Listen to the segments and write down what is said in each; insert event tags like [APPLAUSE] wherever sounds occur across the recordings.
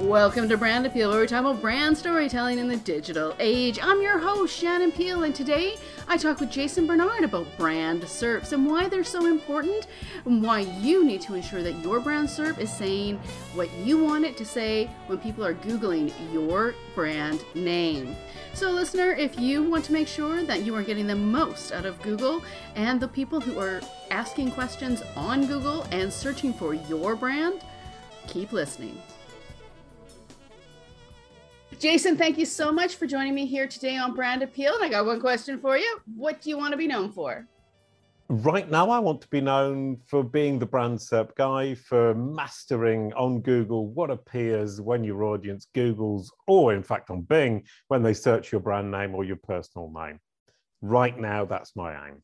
Welcome to Brand Appeal, where we talk about brand storytelling in the digital age. I'm your host, Shannon Peel, and today I talk with Jason Barnard about brand SERPs and why they're so important, and why you need to ensure that your brand SERP is saying what you want it to say when people are Googling your brand name. So, listener, if you want to make sure that you are getting the most out of Google and the people who are asking questions on Google and searching for your brand, keep listening. Jason, thank you so much for joining me here today on Brand Appeal. And I got one question for you. What do you want to be known for? Right now, I want to be known for being the brand SERP guy, for mastering on Google what appears when your audience Googles, or in fact on Bing, when they search your brand name or your personal name. Right now, that's my aim.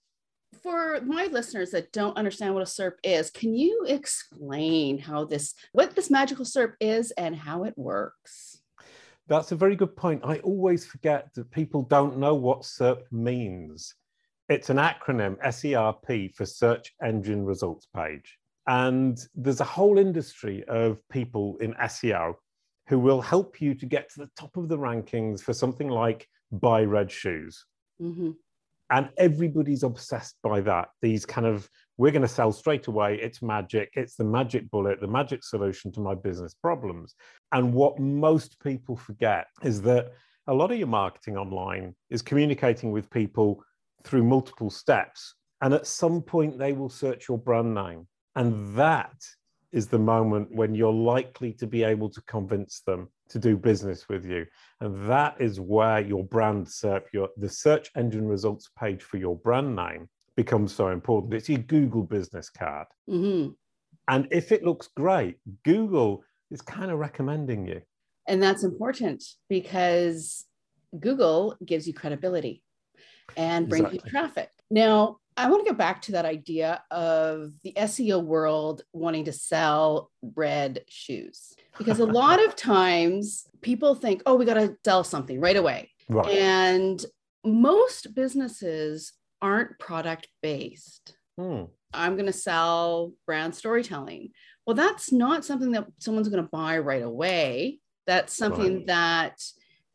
For my listeners that don't understand what a SERP is, can you explain how this, what this magical SERP is and how it works? That's a very good point. I always forget that people don't know what SERP means. It's an acronym, SERP, for Search Engine Results Page. And there's a whole industry of people in SEO who will help you to get to the top of the rankings for something like buy red shoes. Mm-hmm. And everybody's obsessed by that. These kind of we're going to sell straight away. It's magic. It's the magic bullet, the magic solution to my business problems. And what most people forget is that a lot of your marketing online is communicating with people through multiple steps. And at some point, they will search your brand name. And that is the moment when you're likely to be able to convince them to do business with you. And that is where your brand SERP, your, the search engine results page for your brand name, becomes so important. It's your Google business card. Mm-hmm. And if it looks great, Google is kind of recommending you. And that's important because Google gives you credibility and brings exactly. you traffic. Now, I want to get back to that idea of the SEO world wanting to sell red shoes because a lot of [LAUGHS] times people think, oh, we got to sell something right away. Right. And most businesses aren't product based. Hmm. I'm going to sell brand storytelling. Well, that's not something that someone's going to buy right away. That's something right. that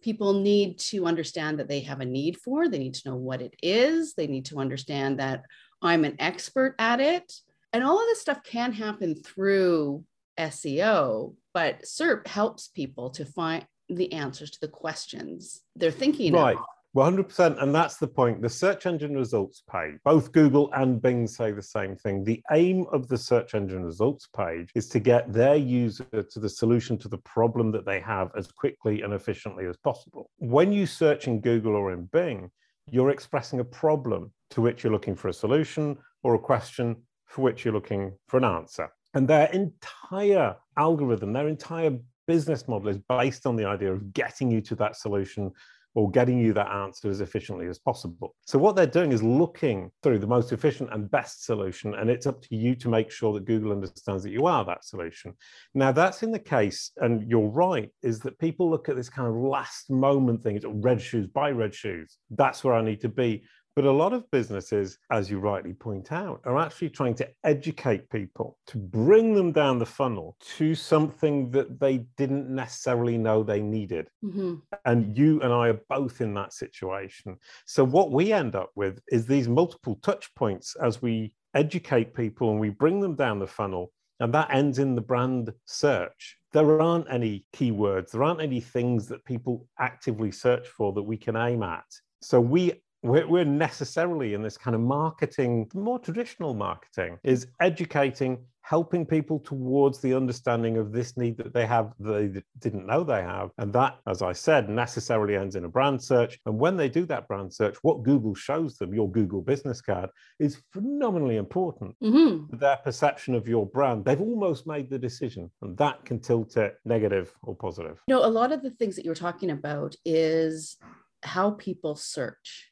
people need to understand that they have a need for. They need to know what it is. They need to understand that I'm an expert at it. And all of this stuff can happen through SEO, but SERP helps people to find the answers to the questions they're thinking right. About. 100%. And that's the point. The search engine results page, both Google and Bing say the same thing. The aim of the search engine results page is to get their user to the solution to the problem that they have as quickly and efficiently as possible. When you search in Google or in Bing, you're expressing a problem to which you're looking for a solution or a question for which you're looking for an answer. And their entire algorithm, their entire business model is based on the idea of getting you to that solution or getting you that answer as efficiently as possible. So, what they're doing is looking through the most efficient and best solution, and it's up to you to make sure that Google understands that you are that solution. Now, that's in the case, and you're right, is that people look at this kind of last moment thing, it's red shoes, buy red shoes. That's where I need to be. But a lot of businesses, as you rightly point out, are actually trying to educate people to bring them down the funnel to something that they didn't necessarily know they needed. Mm-hmm. And you and I are both in that situation. So, what we end up with is these multiple touch points as we educate people and we bring them down the funnel. And that ends in the brand search. There aren't any keywords, there aren't any things that people actively search for that we can aim at. So we we're, we're necessarily in this kind of marketing, more traditional marketing, is educating, helping people towards the understanding of this need that they have that they didn't know they have. And that, as I said, necessarily ends in a brand search. And when they do that brand search, what Google shows them, your Google business card, is phenomenally important. Mm-hmm. Their perception of your brand, they've almost made the decision, and that can tilt it negative or positive. You know, a lot of the things that you're talking about is how people search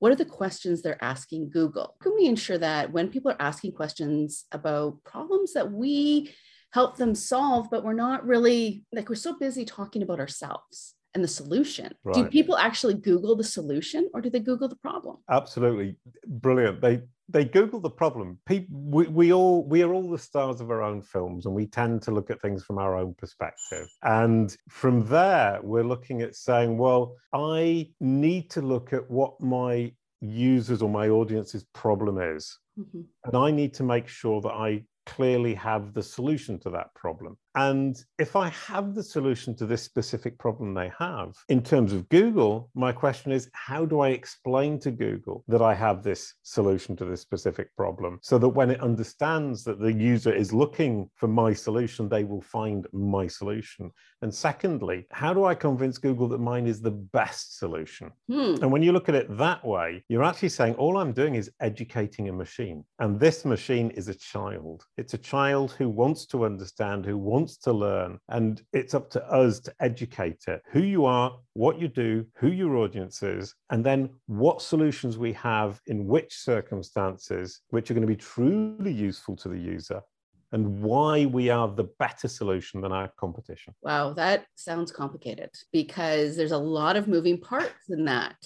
what are the questions they're asking Google? How can we ensure that when people are asking questions about problems that we help them solve, but we're not really like we're so busy talking about ourselves and the solution. Right. Do people actually Google the solution or do they Google the problem? Absolutely. Brilliant. They they Google the problem. People, we, we all we are all the stars of our own films, and we tend to look at things from our own perspective. And from there, we're looking at saying, well, I need to look at what my users or my audience's problem is. Mm-hmm. And I need to make sure that I clearly have the solution to that problem. And if I have the solution to this specific problem they have, in terms of Google, my question is how do I explain to Google that I have this solution to this specific problem so that when it understands that the user is looking for my solution, they will find my solution? And secondly, how do I convince Google that mine is the best solution? Hmm. And when you look at it that way, you're actually saying all I'm doing is educating a machine. And this machine is a child. It's a child who wants to understand, who wants wants to learn. And it's up to us to educate it who you are, what you do, who your audience is, and then what solutions we have in which circumstances, which are going to be truly useful to the user and why we are the better solution than our competition. Wow, that sounds complicated because there's a lot of moving parts in that.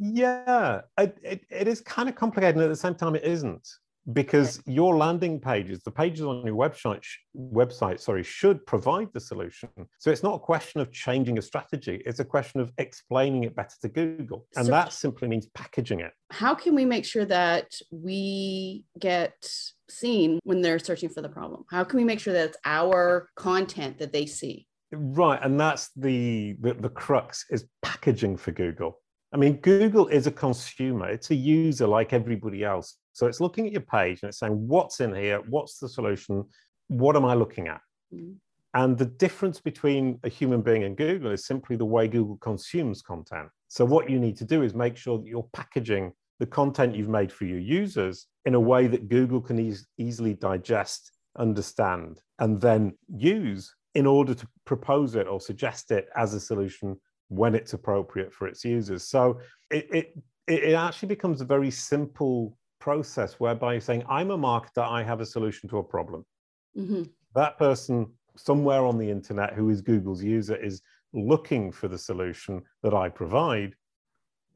Yeah, it, it, it is kind of complicated, and at the same time, it isn't because your landing pages the pages on your website website sorry should provide the solution. So it's not a question of changing a strategy it's a question of explaining it better to google. And so that simply means packaging it. how can we make sure that we get seen when they're searching for the problem? How can we make sure that it's our content that they see? Right and that's the the, the crux is packaging for google. I mean, Google is a consumer, it's a user like everybody else. So it's looking at your page and it's saying, what's in here? What's the solution? What am I looking at? Mm-hmm. And the difference between a human being and Google is simply the way Google consumes content. So what you need to do is make sure that you're packaging the content you've made for your users in a way that Google can e- easily digest, understand, and then use in order to propose it or suggest it as a solution when it's appropriate for its users. So it, it, it actually becomes a very simple process whereby you're saying, I'm a marketer, I have a solution to a problem. Mm-hmm. That person somewhere on the internet who is Google's user is looking for the solution that I provide.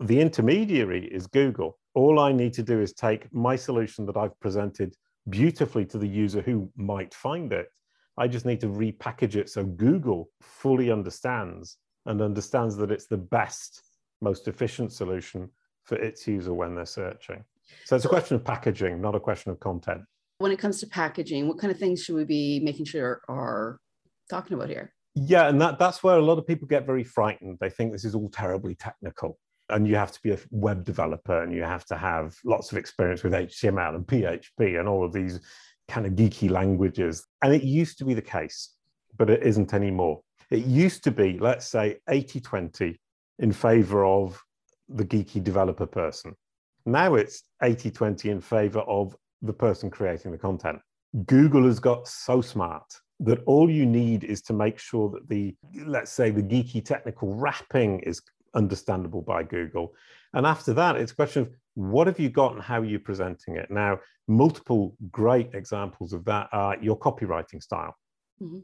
The intermediary is Google. All I need to do is take my solution that I've presented beautifully to the user who might find it. I just need to repackage it so Google fully understands and understands that it's the best, most efficient solution for its user when they're searching. So it's a question of packaging, not a question of content. When it comes to packaging, what kind of things should we be making sure are talking about here? Yeah, and that, that's where a lot of people get very frightened. They think this is all terribly technical. And you have to be a web developer and you have to have lots of experience with HTML and PHP and all of these kind of geeky languages. And it used to be the case, but it isn't anymore. It used to be, let's say, 80 20 in favor of the geeky developer person. Now it's 80 20 in favor of the person creating the content. Google has got so smart that all you need is to make sure that the, let's say, the geeky technical wrapping is understandable by Google. And after that, it's a question of what have you got and how are you presenting it? Now, multiple great examples of that are your copywriting style. Mm-hmm.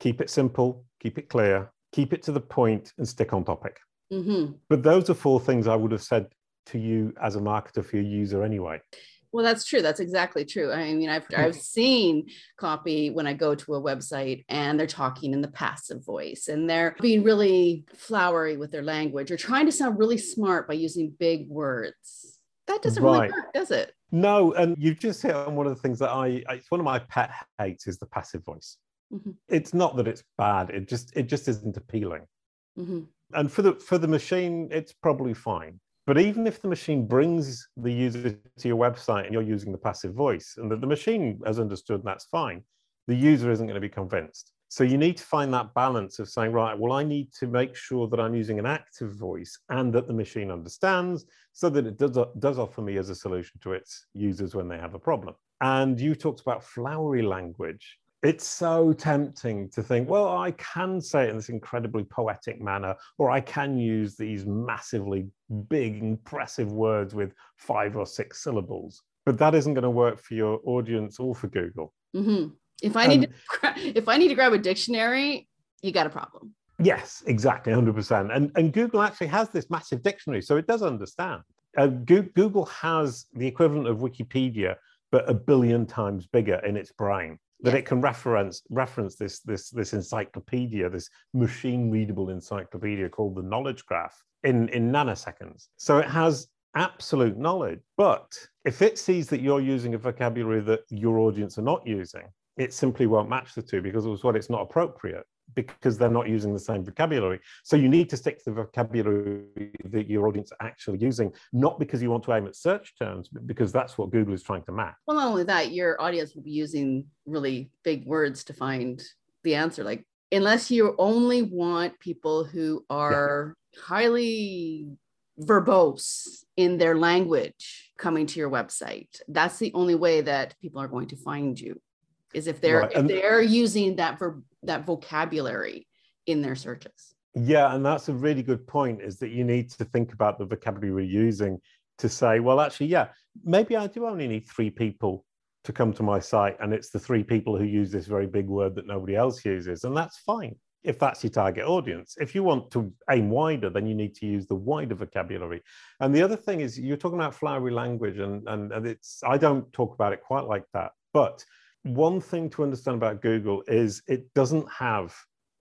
Keep it simple, keep it clear, keep it to the point, and stick on topic. Mm-hmm. But those are four things I would have said to you as a marketer for your user anyway. Well, that's true. That's exactly true. I mean, I've, I've seen copy when I go to a website and they're talking in the passive voice and they're being really flowery with their language or trying to sound really smart by using big words. That doesn't right. really work, does it? No. And you've just hit on one of the things that I, it's one of my pet hates is the passive voice. Mm-hmm. It's not that it's bad. It just, it just isn't appealing. Mm-hmm. And for the, for the machine, it's probably fine but even if the machine brings the user to your website and you're using the passive voice, and that the machine has understood that's fine, the user isn't going to be convinced. So you need to find that balance of saying, right, well, I need to make sure that I'm using an active voice and that the machine understands so that it does, does offer me as a solution to its users when they have a problem. And you talked about flowery language it's so tempting to think, well, I can say it in this incredibly poetic manner, or I can use these massively big, impressive words with five or six syllables. But that isn't going to work for your audience or for Google. Mm-hmm. If I need to, if I need to grab a dictionary, you got a problem. Yes, exactly, hundred percent. And and Google actually has this massive dictionary, so it does understand. Uh, Google has the equivalent of Wikipedia, but a billion times bigger in its brain. That it can reference reference this this this encyclopedia, this machine readable encyclopedia called the Knowledge Graph in in nanoseconds. So it has absolute knowledge. But if it sees that you're using a vocabulary that your audience are not using, it simply won't match the two because it's what it's not appropriate because they're not using the same vocabulary. So you need to stick to the vocabulary that your audience are actually using, not because you want to aim at search terms, but because that's what Google is trying to map. Well, not only that, your audience will be using really big words to find the answer. Like, unless you only want people who are yeah. highly verbose in their language coming to your website, that's the only way that people are going to find you is if they're right. if they're using that verb that vocabulary in their searches yeah and that's a really good point is that you need to think about the vocabulary we're using to say well actually yeah maybe i do only need three people to come to my site and it's the three people who use this very big word that nobody else uses and that's fine if that's your target audience if you want to aim wider then you need to use the wider vocabulary and the other thing is you're talking about flowery language and and, and it's i don't talk about it quite like that but one thing to understand about Google is it doesn't have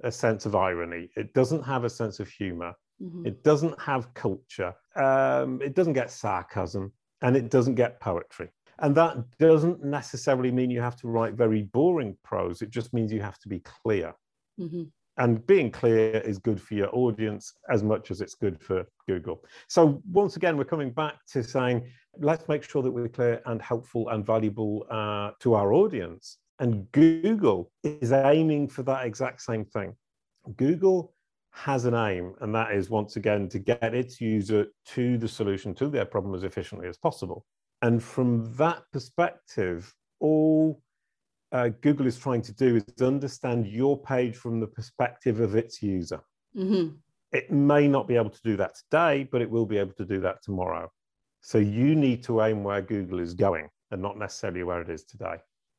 a sense of irony. It doesn't have a sense of humor. Mm-hmm. It doesn't have culture. Um, it doesn't get sarcasm and it doesn't get poetry. And that doesn't necessarily mean you have to write very boring prose. It just means you have to be clear. Mm-hmm. And being clear is good for your audience as much as it's good for Google. So, once again, we're coming back to saying let's make sure that we're clear and helpful and valuable uh, to our audience. And Google is aiming for that exact same thing. Google has an aim, and that is once again to get its user to the solution to their problem as efficiently as possible. And from that perspective, all uh, Google is trying to do is understand your page from the perspective of its user. Mm-hmm. It may not be able to do that today, but it will be able to do that tomorrow. So you need to aim where Google is going and not necessarily where it is today.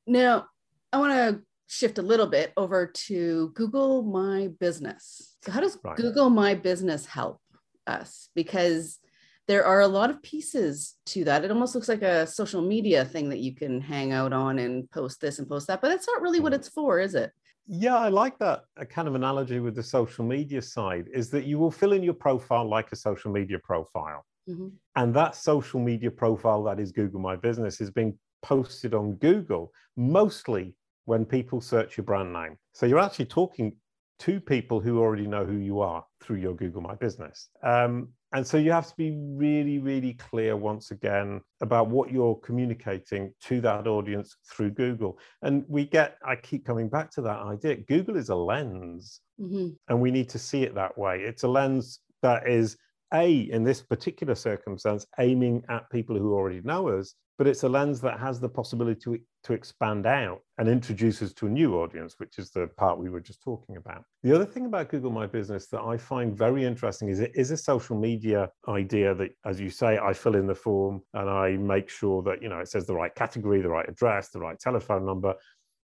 Now, I want to shift a little bit over to Google My Business. So, how does right. Google My Business help us? Because there are a lot of pieces to that. It almost looks like a social media thing that you can hang out on and post this and post that, but that's not really what mm. it's for, is it? Yeah, I like that a kind of analogy with the social media side is that you will fill in your profile like a social media profile. Mm-hmm. And that social media profile that is Google My Business is being posted on Google mostly when people search your brand name. So you're actually talking to people who already know who you are through your Google My Business. Um, and so you have to be really, really clear once again about what you're communicating to that audience through Google. And we get, I keep coming back to that idea Google is a lens, mm-hmm. and we need to see it that way. It's a lens that is a, in this particular circumstance, aiming at people who already know us, but it's a lens that has the possibility to, to expand out and introduce us to a new audience, which is the part we were just talking about. The other thing about Google My Business that I find very interesting is it is a social media idea that, as you say, I fill in the form and I make sure that, you know, it says the right category, the right address, the right telephone number.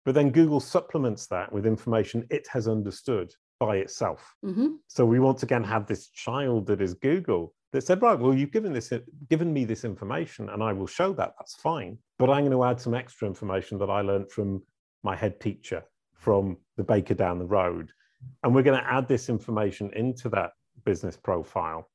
But then Google supplements that with information it has understood by itself. Mm-hmm. So we once again have this child that is Google that said, right, well, you've given this given me this information and I will show that. That's fine. But I'm going to add some extra information that I learned from my head teacher, from the baker down the road. And we're going to add this information into that business profile.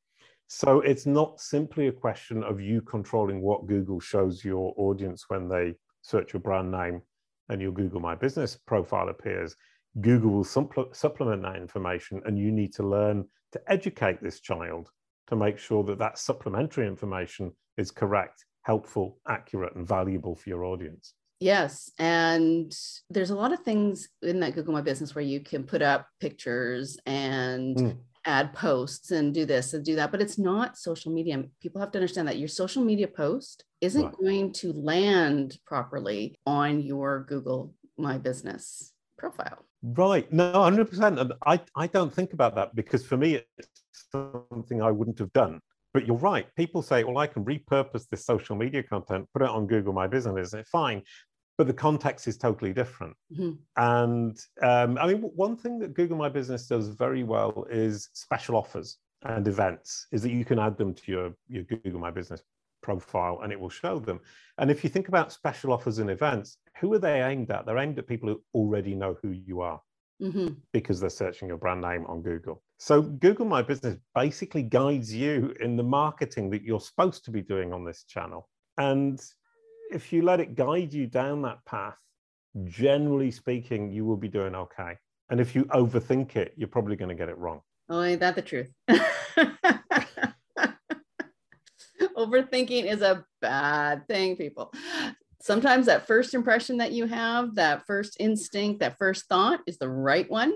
So it's not simply a question of you controlling what Google shows your audience when they search your brand name and your Google My Business profile appears. Google will supplement that information, and you need to learn to educate this child to make sure that that supplementary information is correct, helpful, accurate, and valuable for your audience. Yes. And there's a lot of things in that Google My Business where you can put up pictures and mm. add posts and do this and do that, but it's not social media. People have to understand that your social media post isn't right. going to land properly on your Google My Business profile. Right. No, 100%. And I, I don't think about that because for me, it's something I wouldn't have done. But you're right. People say, well, I can repurpose this social media content, put it on Google My Business, and it's fine. But the context is totally different. Mm-hmm. And um, I mean, one thing that Google My Business does very well is special offers. and events is that you can add them to your, your Google My Business profile and it will show them. And if you think about special offers and events, who are they aimed at? They're aimed at people who already know who you are mm-hmm. because they're searching your brand name on Google. So Google My Business basically guides you in the marketing that you're supposed to be doing on this channel. And if you let it guide you down that path, generally speaking, you will be doing okay. And if you overthink it, you're probably going to get it wrong. Oh, ain't that the truth? [LAUGHS] Overthinking is a bad thing, people. Sometimes that first impression that you have, that first instinct, that first thought is the right one,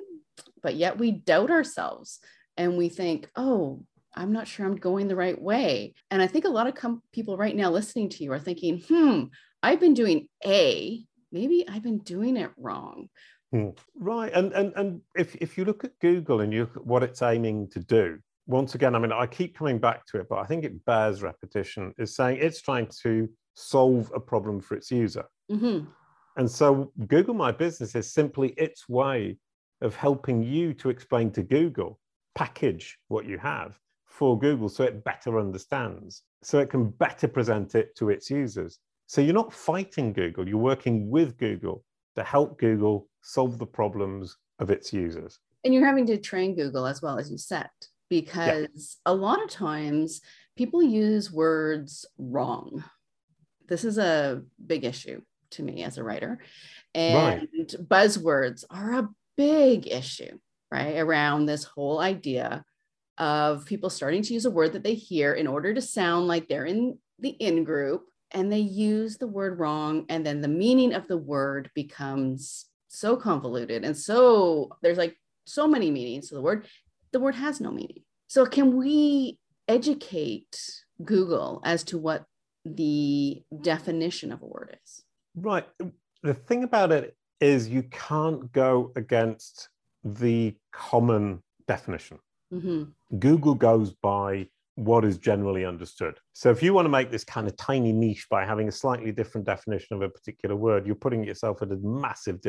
but yet we doubt ourselves and we think, oh, I'm not sure I'm going the right way. And I think a lot of com- people right now listening to you are thinking, hmm, I've been doing A, maybe I've been doing it wrong. Hmm. Right. And, and, and if, if you look at Google and you look at what it's aiming to do, once again, I mean, I keep coming back to it, but I think it bears repetition, is saying it's trying to solve a problem for its user. Mm-hmm. And so Google My Business is simply its way of helping you to explain to Google, package what you have for Google so it better understands, so it can better present it to its users. So you're not fighting Google, you're working with Google to help Google solve the problems of its users. And you're having to train Google as well, as you said, because yeah. a lot of times people use words wrong. This is a big issue to me as a writer. And right. buzzwords are a big issue, right? Around this whole idea of people starting to use a word that they hear in order to sound like they're in the in group and they use the word wrong and then the meaning of the word becomes so convoluted and so there's like so many meanings to the word the word has no meaning so can we educate google as to what the definition of a word is right the thing about it is you can't go against the common definition Mm-hmm. Google goes by what is generally understood. So if you want to make this kind of tiny niche by having a slightly different definition of a particular word, you're putting yourself at a massive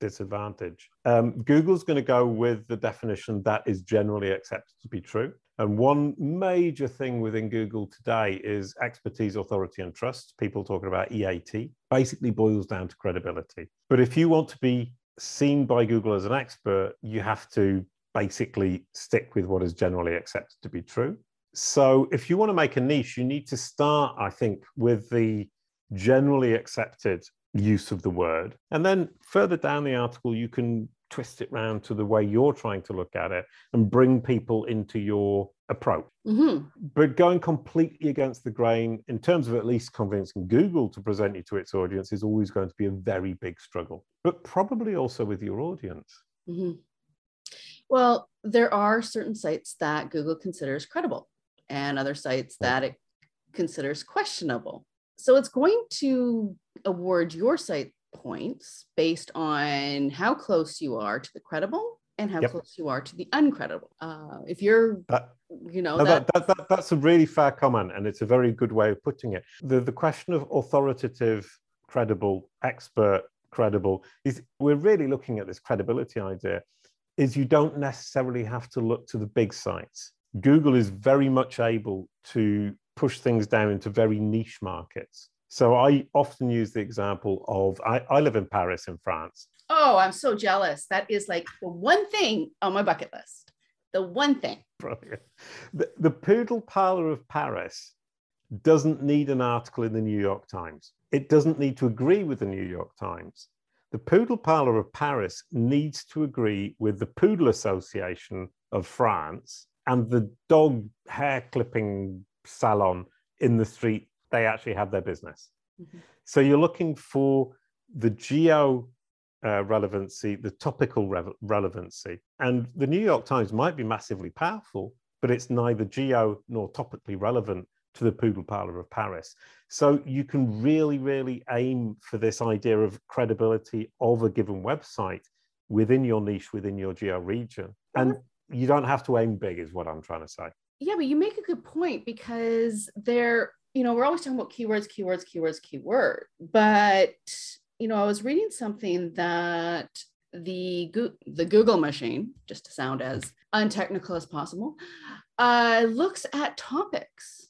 disadvantage. Um, Google's going to go with the definition that is generally accepted to be true. And one major thing within Google today is expertise, authority, and trust. People talking about EAT basically boils down to credibility. But if you want to be seen by Google as an expert, you have to basically stick with what is generally accepted to be true. So if you want to make a niche, you need to start, I think, with the generally accepted use of the word. And then further down the article, you can twist it round to the way you're trying to look at it and bring people into your approach. Mm-hmm. But going completely against the grain, in terms of at least convincing Google to present you to its audience, is always going to be a very big struggle, but probably also with your audience. Mm-hmm. Well, there are certain sites that Google considers credible and other sites that it considers questionable. So it's going to award your site points based on how close you are to the credible and how yep. close you are to the uncredible. Uh, if you're, you know, no, that, that, that, that's a really fair comment, and it's a very good way of putting it. The the question of authoritative, credible, expert, credible is we're really looking at this credibility idea is you don't necessarily have to look to the big sites. Google is very much able to push things down into very niche markets. So I often use the example of I, I live in Paris in France. Oh, I'm so jealous. That is like the one thing on my bucket list. The one thing. Brilliant. The, the Poodle Parlor of Paris doesn't need an article in the New York Times. It doesn't need to agree with the New York Times. The Poodle Parlor of Paris needs to agree with the Poodle Association of France and the dog hair clipping salon in the street they actually have their business. Mm-hmm. So you're looking for the geo uh, relevancy, the topical re- relevancy. And the New York Times might be massively powerful, but it's neither geo nor topically relevant to the Poodle Parlor of Paris. So you can really, really aim for this idea of credibility of a given website within your niche, within your geo region. And you don't have to aim big, is what I'm trying to say. Yeah, but you make a good point because there, you know, we're always talking about keywords, keywords, keywords, keyword. But, you know, I was reading something that the the Google machine, just to sound as untechnical as possible, uh, looks at topics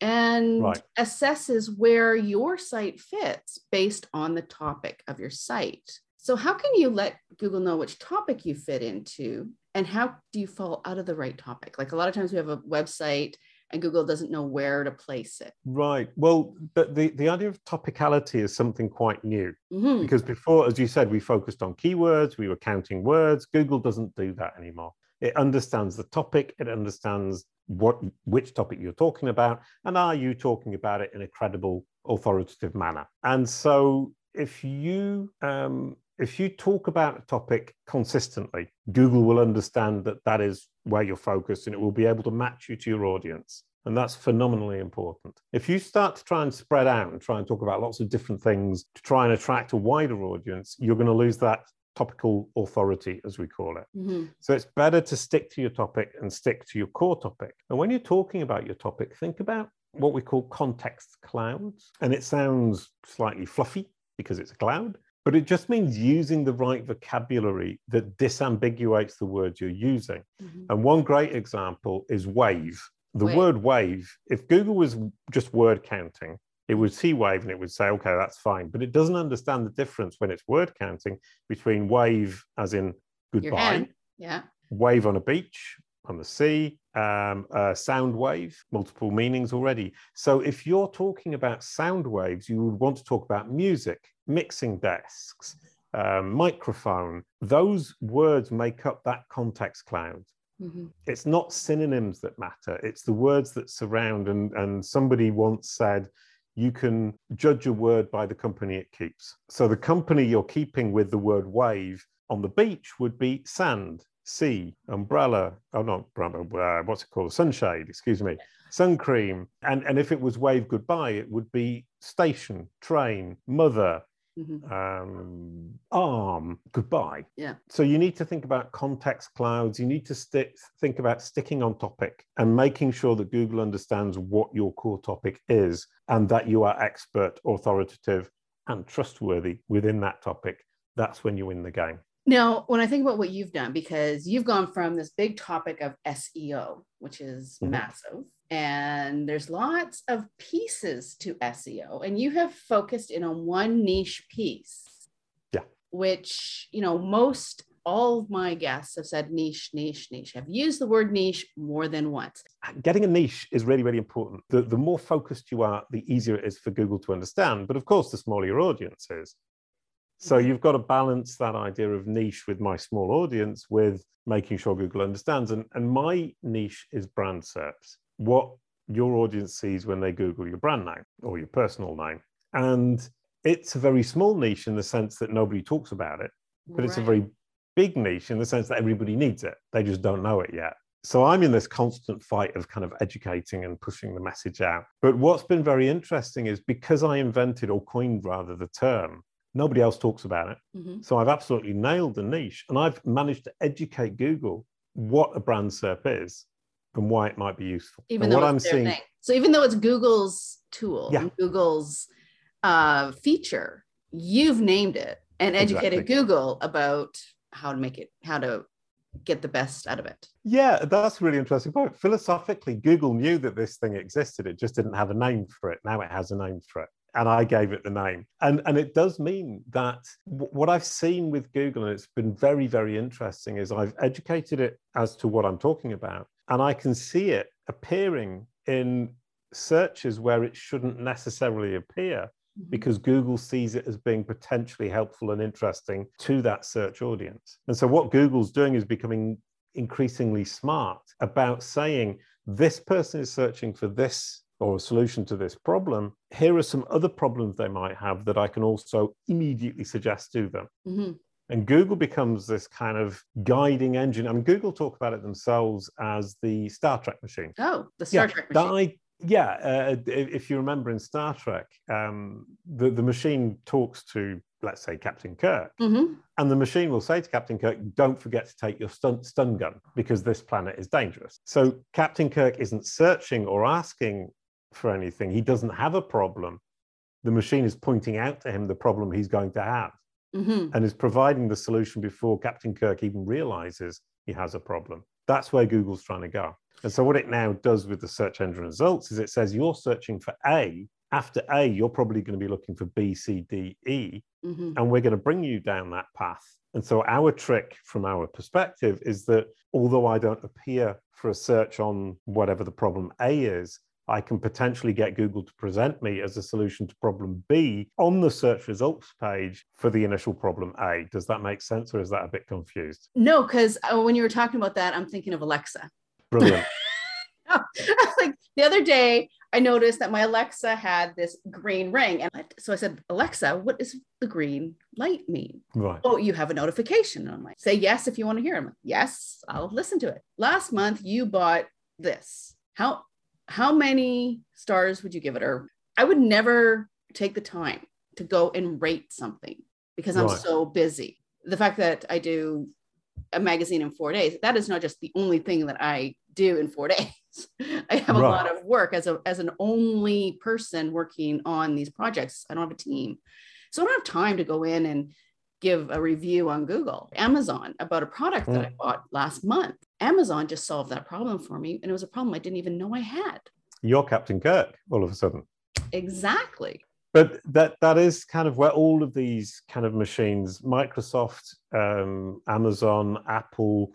and right. assesses where your site fits based on the topic of your site. So, how can you let Google know which topic you fit into, and how do you fall out of the right topic? Like a lot of times we have a website and Google doesn't know where to place it. Right. Well, but the, the idea of topicality is something quite new mm-hmm. because before, as you said, we focused on keywords, we were counting words. Google doesn't do that anymore. It understands the topic, it understands what which topic you're talking about, and are you talking about it in a credible, authoritative manner? And so if you um, if you talk about a topic consistently, Google will understand that that is where you're focused and it will be able to match you to your audience. And that's phenomenally important. If you start to try and spread out and try and talk about lots of different things to try and attract a wider audience, you're going to lose that topical authority, as we call it. Mm-hmm. So it's better to stick to your topic and stick to your core topic. And when you're talking about your topic, think about what we call context clouds. And it sounds slightly fluffy because it's a cloud, but it just means using the right vocabulary that disambiguates the words you're using. Mm-hmm. And one great example is wave. The wave. word wave, if Google was just word counting, it would see wave and it would say, okay, that's fine. But it doesn't understand the difference when it's word counting between wave as in goodbye, yeah, wave on a beach, on the sea, um, uh, sound wave, multiple meanings already. So if you're talking about sound waves, you would want to talk about music, mixing desks, um, microphone. Those words make up that context cloud. Mm-hmm. It's not synonyms that matter. It's the words that surround. And, and somebody once said, you can judge a word by the company it keeps. So the company you're keeping with the word wave on the beach would be sand, sea, umbrella, oh, not umbrella, uh, what's it called? Sunshade, excuse me, sun cream. And, and if it was wave goodbye, it would be station, train, mother, Mm-hmm. Um, arm goodbye. Yeah. So you need to think about context clouds. You need to stick, think about sticking on topic and making sure that Google understands what your core topic is and that you are expert, authoritative, and trustworthy within that topic. That's when you win the game. Now, when I think about what you've done, because you've gone from this big topic of SEO, which is mm-hmm. massive, and there's lots of pieces to SEO, and you have focused in on one niche piece. Yeah. Which, you know, most all of my guests have said niche, niche, niche. Have used the word niche more than once. Getting a niche is really, really important. The, the more focused you are, the easier it is for Google to understand. But of course, the smaller your audience is. So you've got to balance that idea of niche with my small audience with making sure Google understands. And, and my niche is brand SERPs, what your audience sees when they Google your brand name or your personal name. And it's a very small niche in the sense that nobody talks about it, but right. it's a very big niche in the sense that everybody needs it. They just don't know it yet. So I'm in this constant fight of kind of educating and pushing the message out. But what's been very interesting is because I invented or coined rather the term, Nobody else talks about it. Mm-hmm. So I've absolutely nailed the niche and I've managed to educate Google what a brand SERP is and why it might be useful. Even and though what I'm seeing. Thing. So even though it's Google's tool, yeah. Google's uh, feature, you've named it and educated exactly. Google about how to make it, how to get the best out of it. Yeah, that's really interesting point. Philosophically, Google knew that this thing existed. It just didn't have a name for it. Now it has a name for it and I gave it the name. And, and it does mean that w- what I've seen with Google, and it's been very, very interesting, is I've educated it as to what I'm talking about. And I can see it appearing in searches where it shouldn't necessarily appear mm-hmm. because Google sees it as being potentially helpful and interesting to that search audience. And so what Google's doing is becoming increasingly smart about saying this person is searching for this or a solution to this problem, here are some other problems they might have that I can also immediately suggest to them. Mm-hmm. And Google becomes this kind of guiding engine. I mean, Google talk about it themselves as the Star Trek machine. Oh, the Star yeah, Trek machine. I, yeah, uh, if you remember in Star Trek, um, the, the machine talks to, let's say, Captain Kirk. Mm-hmm. And the machine will say to Captain Kirk, don't forget to take your stun, stun gun because this planet is dangerous. So Captain Kirk isn't searching or asking for anything. He doesn't have a problem. The machine is pointing out to him the problem he's going to have. mm-hmm. and is providing the solution before Captain Kirk even realizes he has a problem. That's where Google's trying to go. And so, what it now does with the search engine results is it says you're searching for A. After A, you're probably going to be looking for B, C, D, E, mm-hmm. and we're going to bring you down that path. And so, our trick from our perspective is that although I don't appear for a search on whatever the problem A is, I can potentially get Google to present me as a solution to problem B on the search results page for the initial problem A. Does that make sense or is that a bit confused? No, because uh, when you were talking about that, I'm thinking of Alexa. Brilliant. [LAUGHS] like the other day, I noticed that my Alexa had this green ring. And so I said, Alexa, what does the green light mean? Right. Oh, you have a notification. And I'm like, say yes if you want to hear. them. yes, I'll listen to it. Last month, you bought this. How how many stars would you give it? Or I would never take the time to go and rate something because I'm right. so busy. The fact that I do a magazine in four days, that is not just the only thing that I do in four [LAUGHS] days. I have right. a lot of work as a as an only person working on these projects. I don't have a team. So I don't have time to go in and give a review on Google, Amazon about a product mm. that I mm. bought last month. Amazon just solved that problem for me. And it was a problem I didn't even know I had. You're Captain Kirk all of a sudden. Exactly. But that that is kind of where all of these kind of machines, Microsoft, um, Amazon, Apple,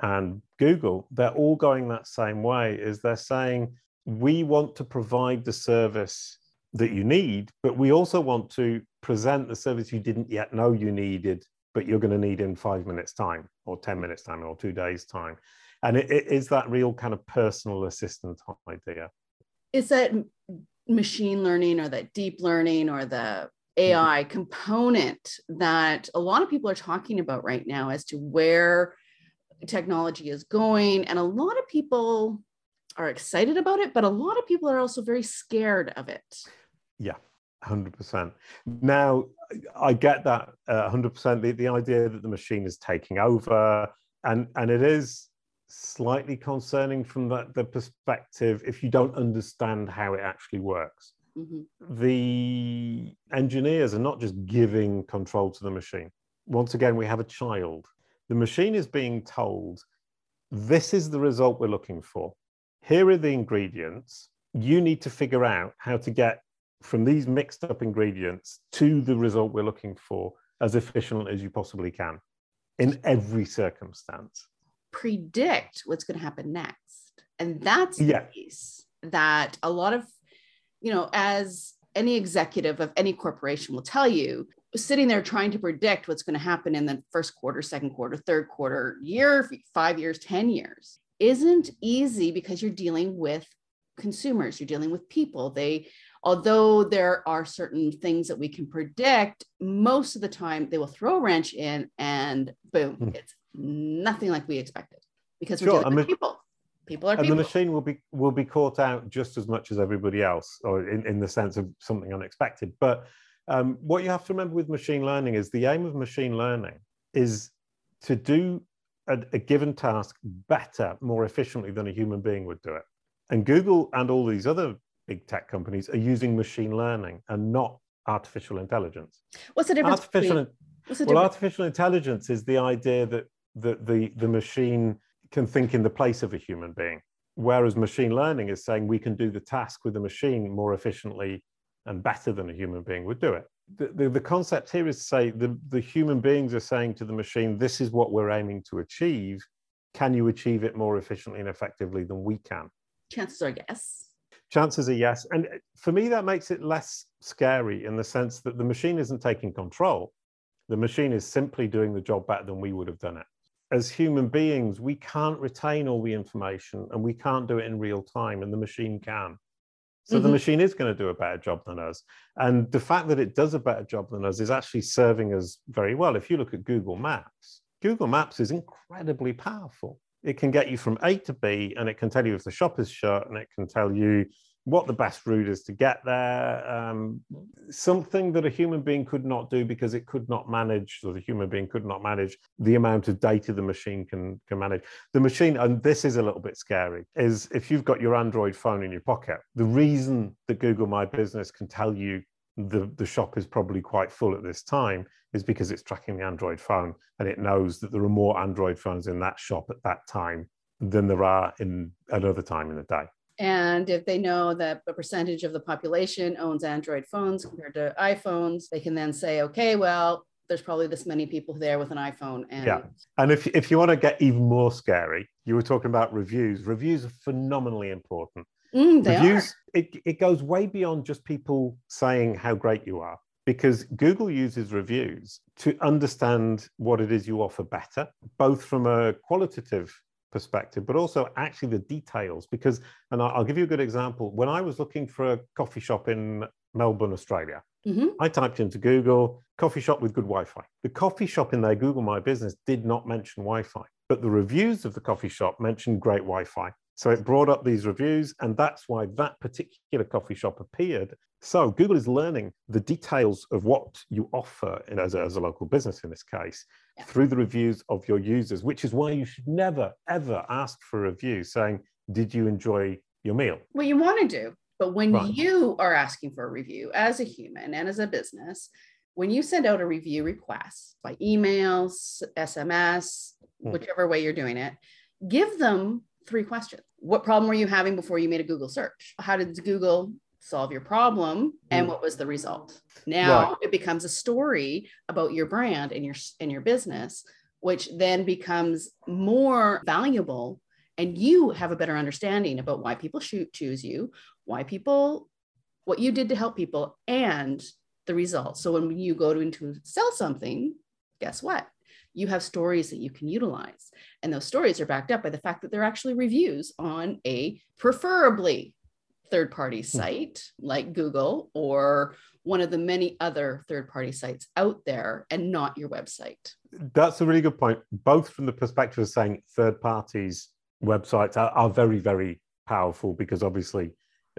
and Google, they're all going that same way. Is they're saying we want to provide the service that you need, but we also want to present the service you didn't yet know you needed, but you're going to need in five minutes' time, or 10 minutes' time, or two days' time. And it, it is that real kind of personal assistant idea. Is that machine learning or that deep learning or the AI mm-hmm. component that a lot of people are talking about right now as to where technology is going? And a lot of people are excited about it, but a lot of people are also very scared of it. Yeah, 100%. Now, I get that uh, 100%. The, the idea that the machine is taking over, and, and it is slightly concerning from the, the perspective if you don't understand how it actually works. Mm-hmm. The engineers are not just giving control to the machine. Once again, we have a child. The machine is being told, this is the result we're looking for. Here are the ingredients. You need to figure out how to get from these mixed up ingredients to the result we're looking for as efficient as you possibly can in every circumstance. Predict what's going to happen next. And that's the piece that a lot of, you know, as any executive of any corporation will tell you, sitting there trying to predict what's going to happen in the first quarter, second quarter, third quarter, year, five years, 10 years isn't easy because you're dealing with consumers, you're dealing with people. They although there are certain things that we can predict, most of the time they will throw a wrench in and boom, mm. it's nothing like we expected because we're sure. dealing with people. People are and people. the machine will be will be caught out just as much as everybody else, or in, in the sense of something unexpected. But um, what you have to remember with machine learning is the aim of machine learning is to do a, a given task better, more efficiently than a human being would do it. And Google and all these other big tech companies are using machine learning and not artificial intelligence. What's the difference? Artificial, between, what's the well, difference? artificial intelligence is the idea that, that the, the machine can think in the place of a human being, whereas machine learning is saying we can do the task with the machine more efficiently and better than a human being would do it. The, the, the, concept here is to say the, the human beings are saying to the machine, this is what we're aiming to achieve. Can you achieve it more efficiently and effectively than we can? Chances are yes. Chances are yes. And for me, that makes it less scary in the sense that the machine isn't taking control. The machine is simply doing the job better than we would have done it. As human beings, we can't retain all the information and we can't do it in real time, and the machine can. So mm-hmm. the machine is going to do a better job than us. And the fact that it does a better job than us is actually serving us very well. If you look at Google Maps, Google Maps is incredibly powerful it can get you from A to B and it can tell you if the shop is shut and it can tell you what the best route is to get there. Um, something that a human being could not do because it could not manage, or the human being could not manage the amount of data the machine can, can manage. The machine, and this is a little bit scary, is if you've got your Android phone in your pocket, the reason that Google My Business can tell you the, the shop is probably quite full at this time is because it's tracking the Android phone and it knows that there are more Android phones in that shop at that time than there are in another time in the day. And if they know that a percentage of the population owns Android phones compared to iPhones, they can then say, okay, well, there's probably this many people there with an iPhone. And yeah. And if, if you want to get even more scary, you were talking about reviews. Reviews are phenomenally important. Mm, reviews, it, it goes way beyond just people saying how great you are because Google uses reviews to understand what it is you offer better, both from a qualitative perspective, but also actually the details. Because, and I'll give you a good example. When I was looking for a coffee shop in Melbourne, Australia, mm-hmm. I typed into Google coffee shop with good Wi Fi. The coffee shop in their Google My Business did not mention Wi Fi, but the reviews of the coffee shop mentioned great Wi Fi. So it brought up these reviews, and that's why that particular coffee shop appeared. So Google is learning the details of what you offer as a, as a local business in this case yeah. through the reviews of your users, which is why you should never, ever ask for a review saying, Did you enjoy your meal? Well, you want to do, but when right. you are asking for a review as a human and as a business, when you send out a review request by emails, SMS, hmm. whichever way you're doing it, give them three questions. What problem were you having before you made a Google search? How did Google solve your problem and mm. what was the result? Now right. it becomes a story about your brand and your and your business which then becomes more valuable and you have a better understanding about why people shoot, choose you, why people what you did to help people and the results. So when you go to into sell something, guess what? you have stories that you can utilize. And those stories are backed up by the fact that they're actually reviews on a preferably third party hmm. site like Google or one of the many other third party sites out there and not your website. That's a really good point, both from the perspective of saying third parties' websites are, are very, very powerful because obviously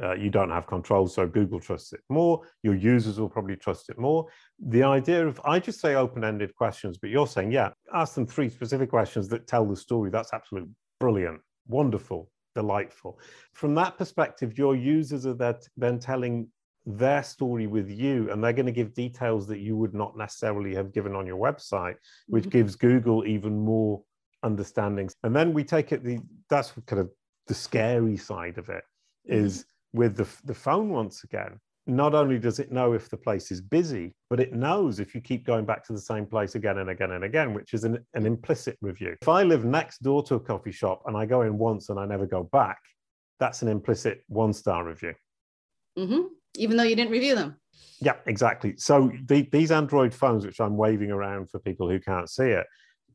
uh, you don't have control, so Google trusts it more. Your users will probably trust it more. The idea of, I just say open ended questions, but you're saying, yeah, ask them three specific questions that tell the story. That's absolutely brilliant, wonderful, delightful. From that perspective, your users are then telling their story with you and they're going to give details that you would not necessarily have given on your website which mm-hmm. gives google even more understandings and then we take it the that's kind of the scary side of it is mm-hmm with the, the phone once again, not only does it know if the place is busy, but it knows if you keep going back to the same place again and again and again, which is an, an implicit review. If I live next door to a coffee shop and I go in once and I never go back, that's an implicit one star review. Mm-hmm. Even though you didn't review them. Yeah, exactly. So the, these Android phones, which I'm waving around for people who can't see it,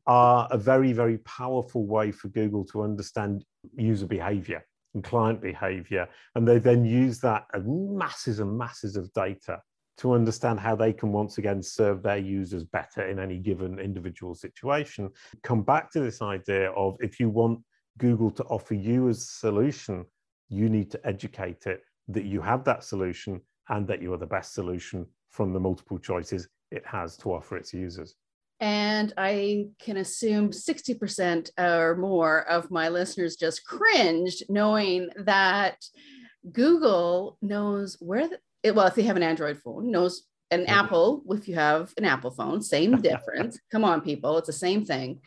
are a very, very powerful way for Google to understand user behavior and client behavior. And they then use that as masses and masses of data to understand how they can once again serve their users better in any given individual situation. Come back to this idea of if you want Google to offer you a solution, you need to educate it that you have that solution and that you are the best solution from the multiple choices it has to offer its users. And I can assume 60% or more of my listeners just cringed knowing that Google knows where, the, well, if they have an Android phone, knows an. Apple, if you have an Apple phone, same [LAUGHS] difference. Come on, people, it's the same thing.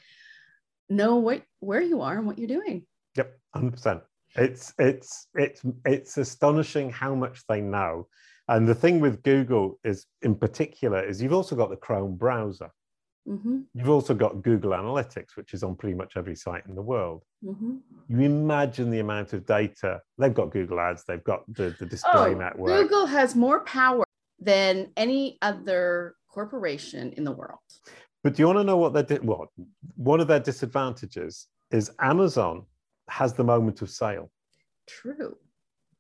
Know what, where you are and what you're doing. Yep, 100%. It's, it's, it's, it's astonishing how much they know. And the thing with Google is, in particular, is you've also got the Chrome browser. Mm-hmm. You've also got Google Analytics, which is on pretty much every site in the world. Mm-hmm. You imagine the amount of data. They've got Google Ads, they've got the, the display oh, network. Google has more power than any other corporation in the world. But do you want to know what they did? What one of their disadvantages is Amazon has the moment of sale. True.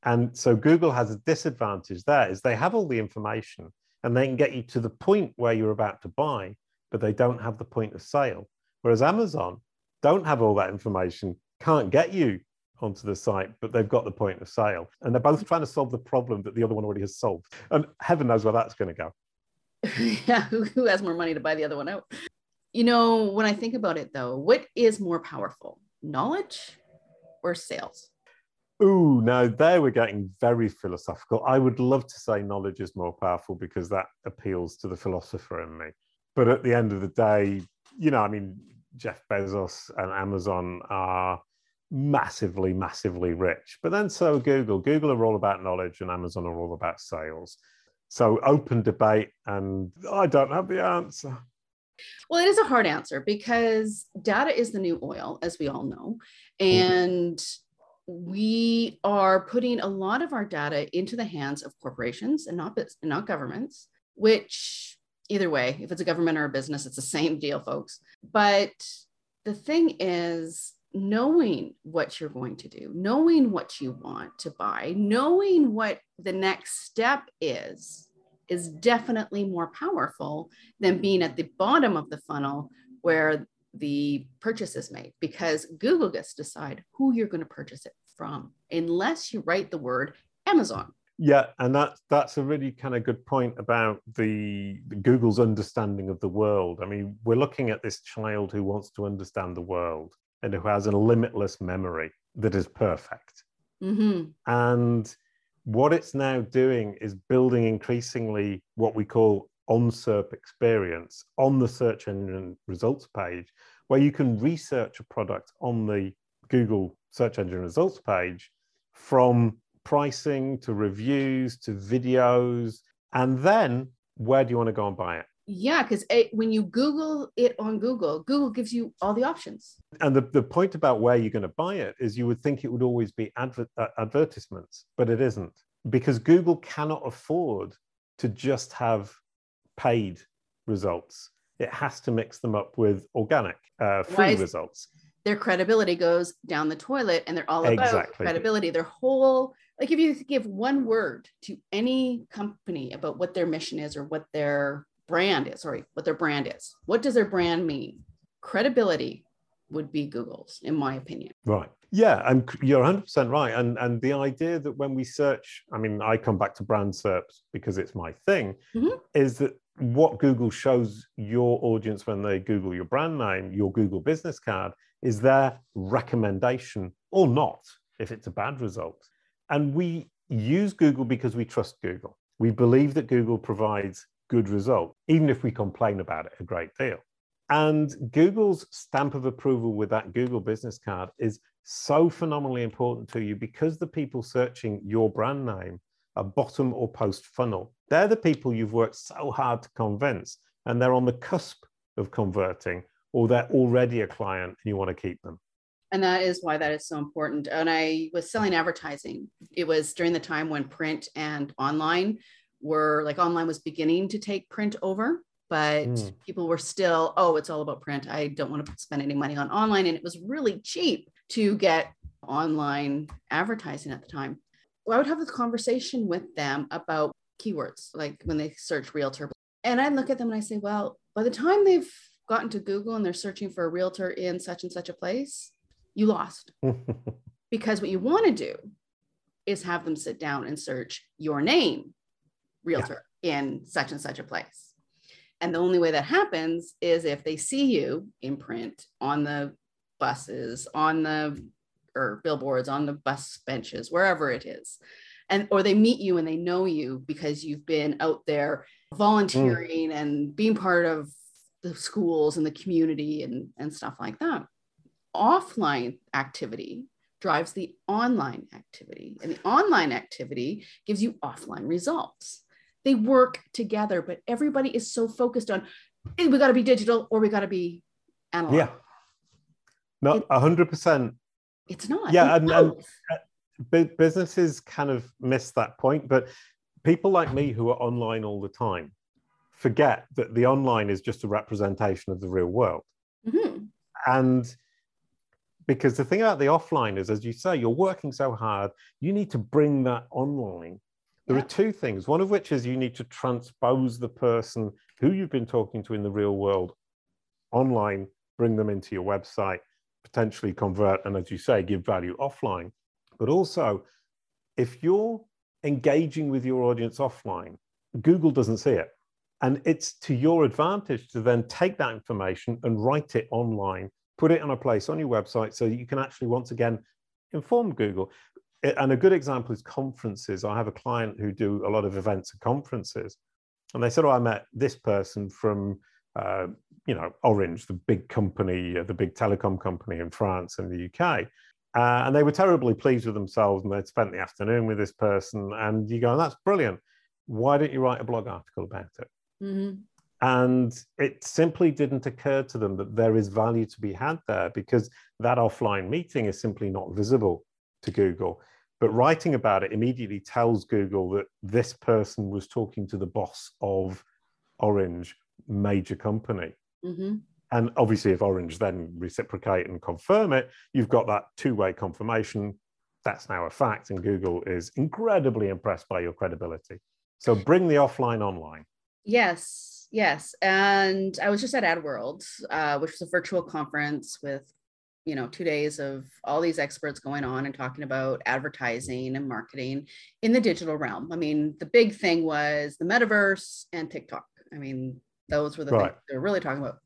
And so Google has a disadvantage there is they have all the information and they can get you to the point where you're about to buy but they don't have the point of sale. Whereas Amazon don't have all that information, can't get you onto the site, but they've got the point of sale. And they're both trying to solve the problem that the other one already has solved. And heaven knows where that's going to go. [LAUGHS] yeah, who, has more money to buy the other one out? You know, when I think about it though, what is more powerful, knowledge or sales? Ooh, now there we're getting very philosophical. I would love to say knowledge is more powerful because that appeals to the philosopher in me. But at the end of the day, you know, I mean, Jeff Bezos and Amazon are massively, massively rich. But then so Google. Google are all about knowledge and Amazon are all about sales. So open debate, and I don't have the answer. Well, it is a hard answer because data is the new oil, as we all know. And we are putting a lot of our data into the hands of corporations and not, not governments, which either way, if it's a government or a business, it's the same deal, folks. But the thing is, knowing what you're going to do, knowing what you want to buy, knowing what the next step is, is definitely more powerful than being at the bottom of the funnel where the purchase is made because Google gets to decide who you're going to purchase it from, unless you write the word Amazon. Yeah, and that's that's a really kind of good point about the, the, Google's understanding of the world. I mean, we're looking at this child who wants to understand the world and who has a limitless memory that is perfect. Mm-hmm. And what it's now doing is building increasingly what we call on SERP experience on the search engine results page, where you can research a product on the Google search engine results page from pricing to reviews to videos. And then where do you want to go and buy it? Yeah, because when you Google it on Google, Google gives you all the options. And the, the point about where you're going to buy it is you would think it would always be adver- uh, advertisements, but it isn't because Google cannot afford to just have paid results. It has to mix them up with organic, uh, free results. Their credibility goes down the toilet and they're all about exactly. credibility. Their whole, like if you give one word to any company about what their mission is or what their brand is, sorry, what their brand is. What does their brand mean? Credibility would be Google's, in my opinion. Right. Yeah, and you're 100% right. And and the idea that when we search, I mean, I come back to brand SERPs because it's my thing, mm-hmm. is that what Google shows your audience when they Google your brand name, your Google business card, is their recommendation or not, if it's a bad result. And we use Google because we trust Google. We believe that Google provides good results, even if we complain about it a great deal. And Google's stamp of approval with that Google business card is so phenomenally important to you because the people searching your brand name are bottom or post funnel. They're the people you've worked so hard to convince, and they're on the cusp of converting, or they're already a client and you want to keep them. And that is why that is so important. And I was selling advertising. It was during the time when print and online were like online was beginning to take print over, but mm. people were still, oh, it's all about print. I don't want to spend any money on online. And it was really cheap to get online advertising at the time. Well, I would have this conversation with them about keywords, like when they search realtor. And I look at them and I say, well, by the time they've gotten to Google and they're searching for a realtor in such and such a place, you lost. [LAUGHS] because what you want to do is have them sit down and search your name realtor yeah. in such and such a place. And the only way that happens is if they see you in print on the buses, on the or billboards, on the bus benches, wherever it is. And or they meet you and they know you because you've been out there volunteering mm. and being part of the schools and the community and, and stuff like that. Offline activity drives the online activity, and the online activity gives you offline results they work together, but everybody is so focused on we got to be digital or we got to be analog. Yeah. No, a hundred percent. It's not. Yeah, and, and uh, businesses kind of miss that point, but people like me who are online all the time forget that the online is just a representation of the real world. Mm-hmm. And because the thing about the offline is, as you say, you're working so hard, you need to bring that online there yeah. are two things, one of which is you need to transpose the person who you've been talking to in the real world online, bring them into your website, potentially convert, and as you say, give value offline. But also, if you're engaging with your audience offline, Google doesn't see it. And it's to your advantage to then take that information and write it online, put it on a place on your website so you can actually, once again, inform Google and a good example is conferences. I have a client who do a lot of events and conferences, and they said, "Oh, I met this person from." Uh, you know, Orange, the big company, uh, the big telecom company in France and the UK. Uh, and they were terribly pleased with themselves and they'd spent the afternoon with this person. And you go, that's brilliant. Why don't you write a blog article about it? Mm-hmm. And it simply didn't occur to them that there is value to be had there because that offline meeting is simply not visible to Google. But writing about it immediately tells Google that this person was talking to the boss of Orange, major company. Mm-hmm. And obviously, if Orange then reciprocate and confirm it, you've got that two way confirmation. That's now a fact, and Google is incredibly impressed by your credibility. So bring the offline online. Yes, yes. And I was just at AdWorld, uh, which was a virtual conference with, you know, two days of all these experts going on and talking about advertising and marketing in the digital realm. I mean, the big thing was the metaverse and TikTok. I mean, those were the right. things they were really talking about.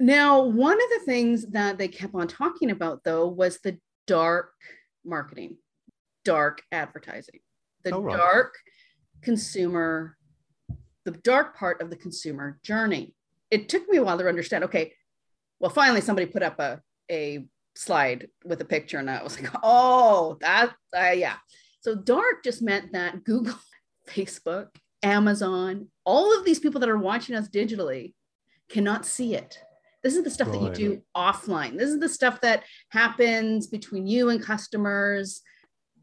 Now, one of the things that they kept on talking about, though, was the dark marketing, dark advertising, the oh, right. dark consumer, the dark part of the consumer journey. It took me a while to understand. Okay, well, finally, somebody put up a a slide with a picture, and I was like, [LAUGHS] oh, that, uh, yeah. So dark just meant that Google, [LAUGHS] Facebook, Amazon, all of these people that are watching us digitally cannot see it. This is the stuff right. that you do offline. This is the stuff that happens between you and customers,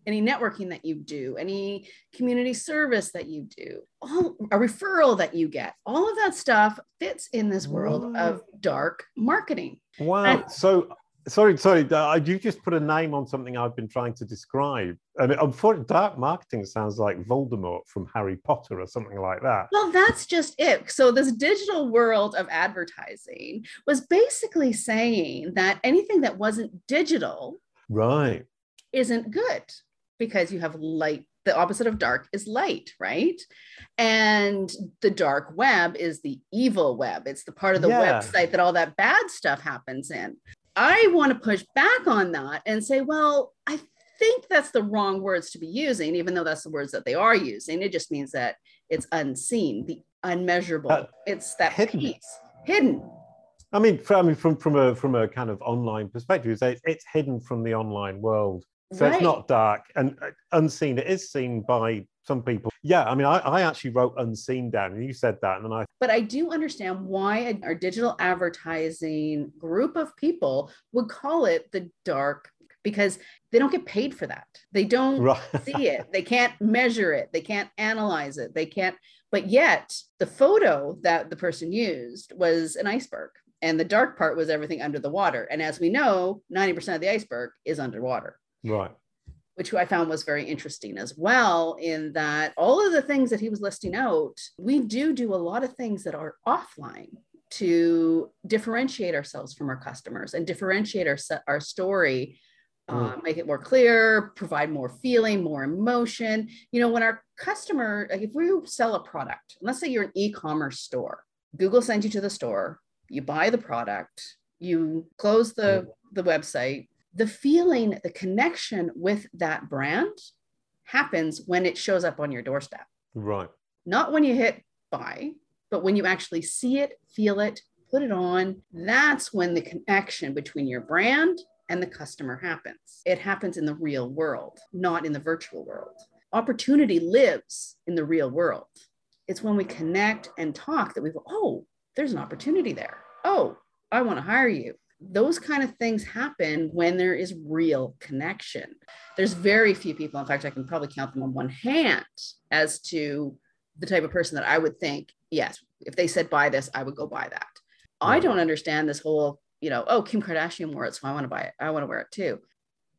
any networking that you do, any community service that you do, all a referral that you get. All of that stuff fits in this world of dark marketing. Wow. And, so sorry, sorry. Uh, you just put a name on something I've been trying to describe. And unfortunately, dark marketing sounds like Voldemort from Harry Potter or something like that. Well, that's just it. So, this digital world of advertising was basically saying that anything that wasn't digital, right, isn't good because you have light. The opposite of dark is light, right? And the dark web is the evil web. It's the part of the yeah. website that all that bad stuff happens in. I want to push back on that and say, well, I think that's the wrong words to be using, even though that's the words that they are using. It just means that it's unseen, the unmeasurable. Uh, it's that hidden. piece hidden. I mean, from, I mean, from from a from a kind of online perspective, it's, it's hidden from the online world. So right. it's not dark and uh, unseen. It is seen by some people. Yeah, I mean, I, I actually wrote unseen down, and you said that, and then I. But I do understand why our digital advertising group of people would call it the dark because they don't get paid for that. They don't right. see it. They can't measure it. They can't analyze it. They can't. But yet, the photo that the person used was an iceberg, and the dark part was everything under the water. And as we know, 90% of the iceberg is underwater. Right which I found was very interesting as well, in that all of the things that he was listing out, we do do a lot of things that are offline to differentiate ourselves from our customers and differentiate our, our story, uh, make it more clear, provide more feeling, more emotion. You know, when our customer, like if we sell a product, let's say you're an e commerce store, Google sends you to the store, you buy the product, you close the, mm. the website, the feeling, the connection with that brand happens when it shows up on your doorstep. Right. Not when you hit buy, but when you actually see it, feel it, put it on. That's when the connection between your brand and the customer happens. It happens in the real world, not in the virtual world. Opportunity lives in the real world. It's when we connect and talk that we go, oh, there's an opportunity there. Oh, I want to hire you those kind of things happen when there is real connection. There's very few people, in fact, I can probably count them on one hand as to the type of person that I would think, yes, if they said buy this, I would go buy that. I don't understand this whole, you know, oh, Kim Kardashian wore it, so I want to buy it. I want to wear it too.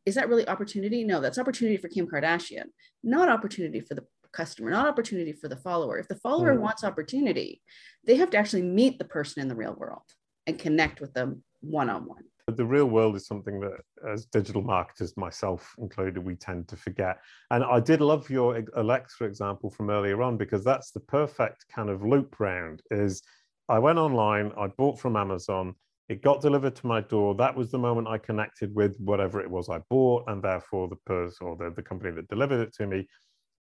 Is that really opportunity? No, that's opportunity for Kim Kardashian, not opportunity for the customer, not opportunity for the follower. If the follower mm. wants opportunity, they have to actually meet the person in the real world and connect with them one on one. The real world is something that, as digital marketers, myself included, we tend to forget. And I did love your Alexa example from earlier on because that's the perfect kind of loop round. Is I went online, I bought from Amazon, It got delivered to my door. That was the moment I connected with whatever it was I bought, and therefore the person or the, the company that delivered it to me.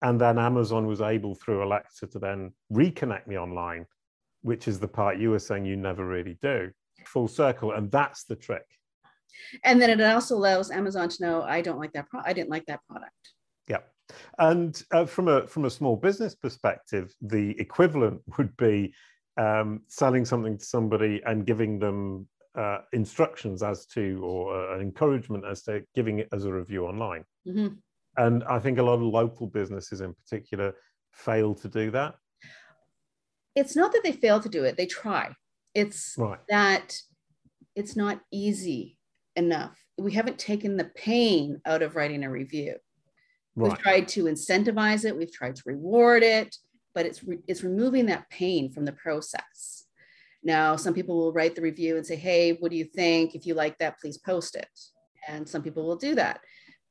And then Amazon was able through Alexa to then reconnect me online, which is the part you were saying you never really do. Full circle. And that's the trick. And then it also allows Amazon to know I don't like that. Pro- I didn't like that product. Yeah. And uh, from a from a small business perspective, the equivalent would be um, selling something to somebody and giving them uh, instructions as to or uh, an encouragement as to giving it as a review online. Mm-hmm. And I think a lot of local businesses in particular fail to do that. It's not that they fail to do it, they try. It's right. that it's not easy enough. We haven't taken the pain out of writing a review. Right. We've tried to incentivize it, we've tried to reward it, but it's re- it's removing that pain from the process. Now, some people will write the review and say, "Hey, what do you think? If you like that, please post it." And some people will do that,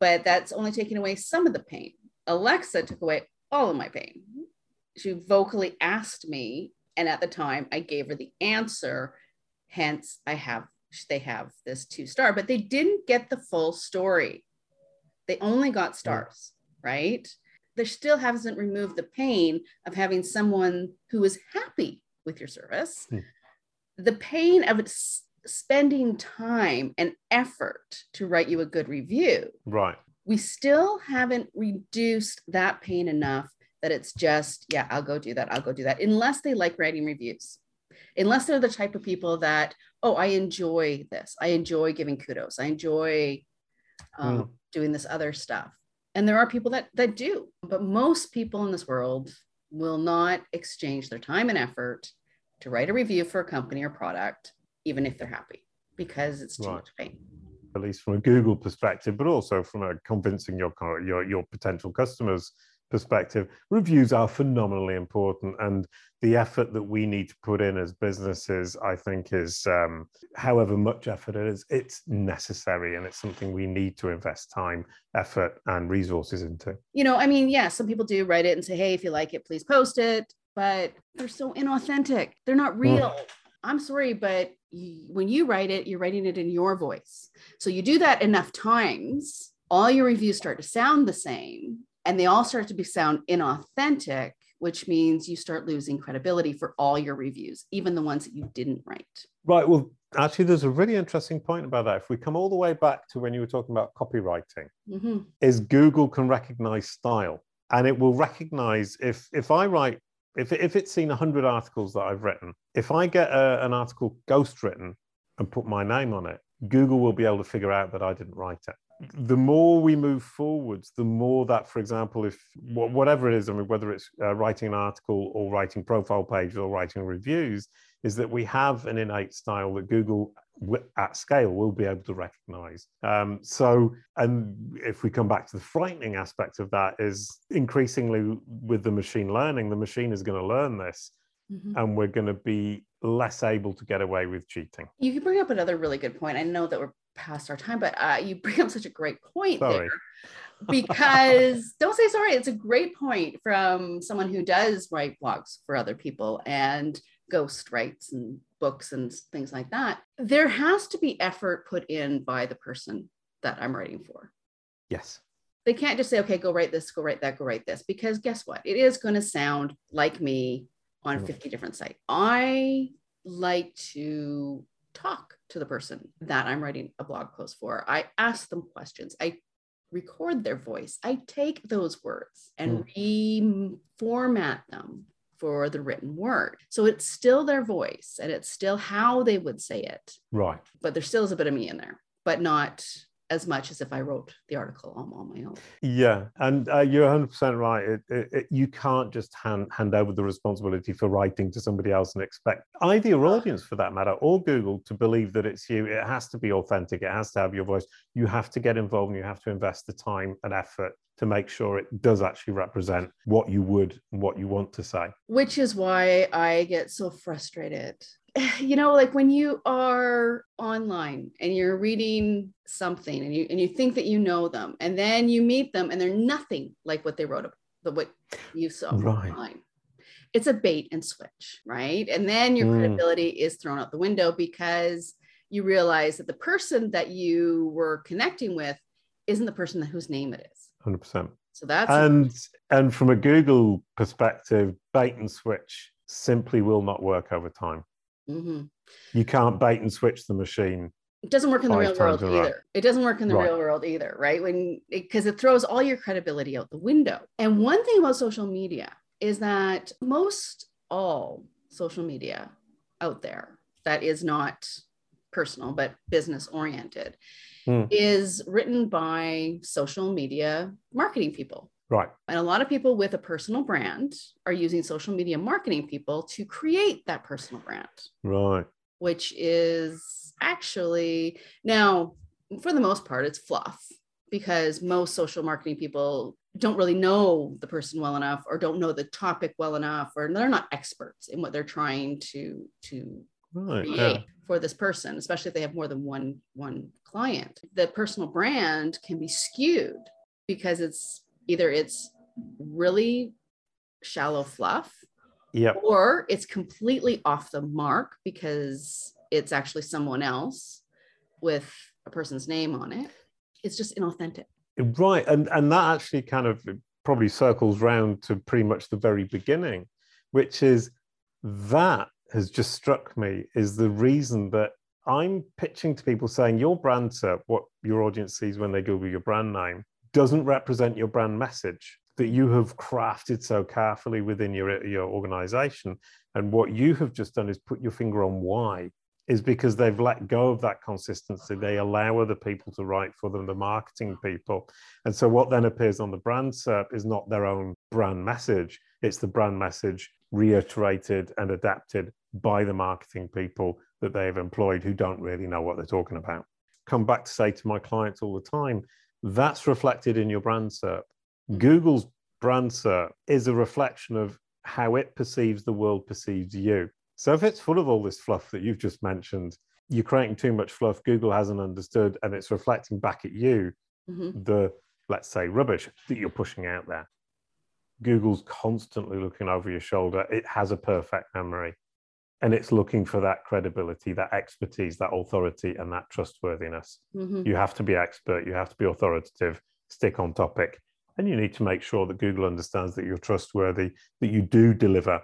but that's only taking away some of the pain. Alexa took away all of my pain. She vocally asked me, and at the time, I gave her the answer. Hence, I have they have this two star, but they didn't get the full story. They only got stars, right? There still hasn't removed the pain of having someone who is happy with your service. Hmm. The pain of spending time and effort to write you a good review. Right. We still haven't reduced that pain enough that it's just, yeah, I'll go do that. I'll go do that. Unless they like writing reviews. Unless they're the type of people that, oh, I enjoy this. I enjoy giving kudos. I enjoy um, mm. doing this other stuff. And there are people that that do, but most people in this world will not exchange their time and effort to write a review for a company or product, even if they're happy, because it's too right. much pain. At least from a Google perspective, but also from a convincing your your your potential customers perspective, reviews are phenomenally important. And the effort that we need to put in as businesses, I think, is um, however much effort it is, it's necessary and it's something we need to invest time, effort, and resources into. You know, I mean, yeah, some people do write it and say, hey, if you like it, please post it. But they're so inauthentic, they're not mm. real. Mm. I'm sorry, but when you write it, you're writing it in your voice. So you do that enough times, all your reviews start to sound the same and they all start to be sound inauthentic which means you start losing credibility for all your reviews even the ones that you didn't write. Right well actually there's a really interesting point about that. If we come all the way back to when you were talking about copywriting mm-hmm. is google can recognize style and it will recognize if if i write if, if it's seen 100 articles that i've written if i get a, an article ghost written and put my name on it google will be able to figure out that i didn't write it the more we move forwards, the more that, for example, if whatever it is, I mean, whether it's uh, writing an article or writing profile pages or writing reviews, is that we have an innate style that Google at scale will be able to recognize. Um, so, and if we come back to the frightening aspect of that, is increasingly with the machine learning, the machine is going to learn this. Mm-hmm. And we're going to be less able to get away with cheating. You can bring up another really good point. I know that we're past our time, but uh, you bring up such a great point sorry. there. Because don't say sorry. It's a great point from someone who does write blogs for other people and ghost writes and books and things like that. There has to be effort put in by the person that I'm writing for. Yes. They can't just say, okay, go write this, go write that, go write this, because guess what? It is going to sound like me on mm. 50 different sites. I like to talk to the person that I'm writing a blog post for. I ask them questions. I record their voice. I take those words and mm. reformat them for the written word. So it's still their voice and it's still how they would say it. Right. But there still is a bit of me in there, but not as much as if I wrote the article on, on my own. Yeah, and uh, you're 100% right. It, it, it, you can't just hand, hand over the responsibility for writing to somebody else and expect either your audience, for that matter, or Google to believe that it's you. It has to be authentic, it has to have your voice. You have to get involved and you have to invest the time and effort to make sure it does actually represent what you would and what you want to say. Which is why I get so frustrated [SIGHS] you know like when you are online and you're reading something and you and you think that you know them and then you meet them and they're nothing like what they wrote about the what you saw right. online it's a bait and switch right and then your mm. credibility is thrown out the window because you realize that the person that you were connecting with isn't the person whose name it is. 100%. So that's and and from a Google perspective, bait and switch simply will not work over time. Mm-hmm. You can't bait and switch the machine. It doesn't work in the real world either. It doesn't work in the right. real world either, right? When because it, it throws all your credibility out the window. And one thing about social media is that most all social media out there that is not personal but business oriented mm. is written by social media marketing people right. And a lot of people with a personal brand are using social media marketing people to create that personal brand. Right. Which is actually now for the most part it's fluff because most social marketing people don't really know the person well enough or don't know the topic well enough or they're not experts in what they're trying to to right, create yeah. for this person especially if they have more than one one client. The personal brand can be skewed because it's either it's really shallow fluff yep. or it's completely off the mark because it's actually someone else with a person's name on it. It's just inauthentic. Right. And and that actually kind of probably circles round to pretty much the very beginning which is that has just struck me is the reason that I'm pitching to people saying your brand SERP, what your audience sees when they Google your brand name, doesn't represent your brand message that you have crafted so carefully within your, your organization. And what you have just done is put your finger on why is because they've let go of that consistency. They allow other people to write for them, the marketing people. And so what then appears on the brand SERP is not their own brand message, it's the brand message reiterated and adapted by the marketing people that they've employed who don't really know what they're talking about. Come back to say to my clients all the time, that's reflected in your brand SERP. Hmm. Google's brand SERP is a reflection of how it perceives the world perceives you. So if it's full of all this fluff that you've just mentioned, you're creating too much fluff, Google hasn't understood, and it's reflecting back at you mm-hmm. the, let's say, rubbish that you're pushing out there. Google's constantly looking over your shoulder. It has a perfect memory and it's looking for that credibility, that expertise, that authority, and that trustworthiness. Mm-hmm. You have to be expert, you have to be authoritative, stick on topic, and you need to make sure that Google understands that you're trustworthy, that you do deliver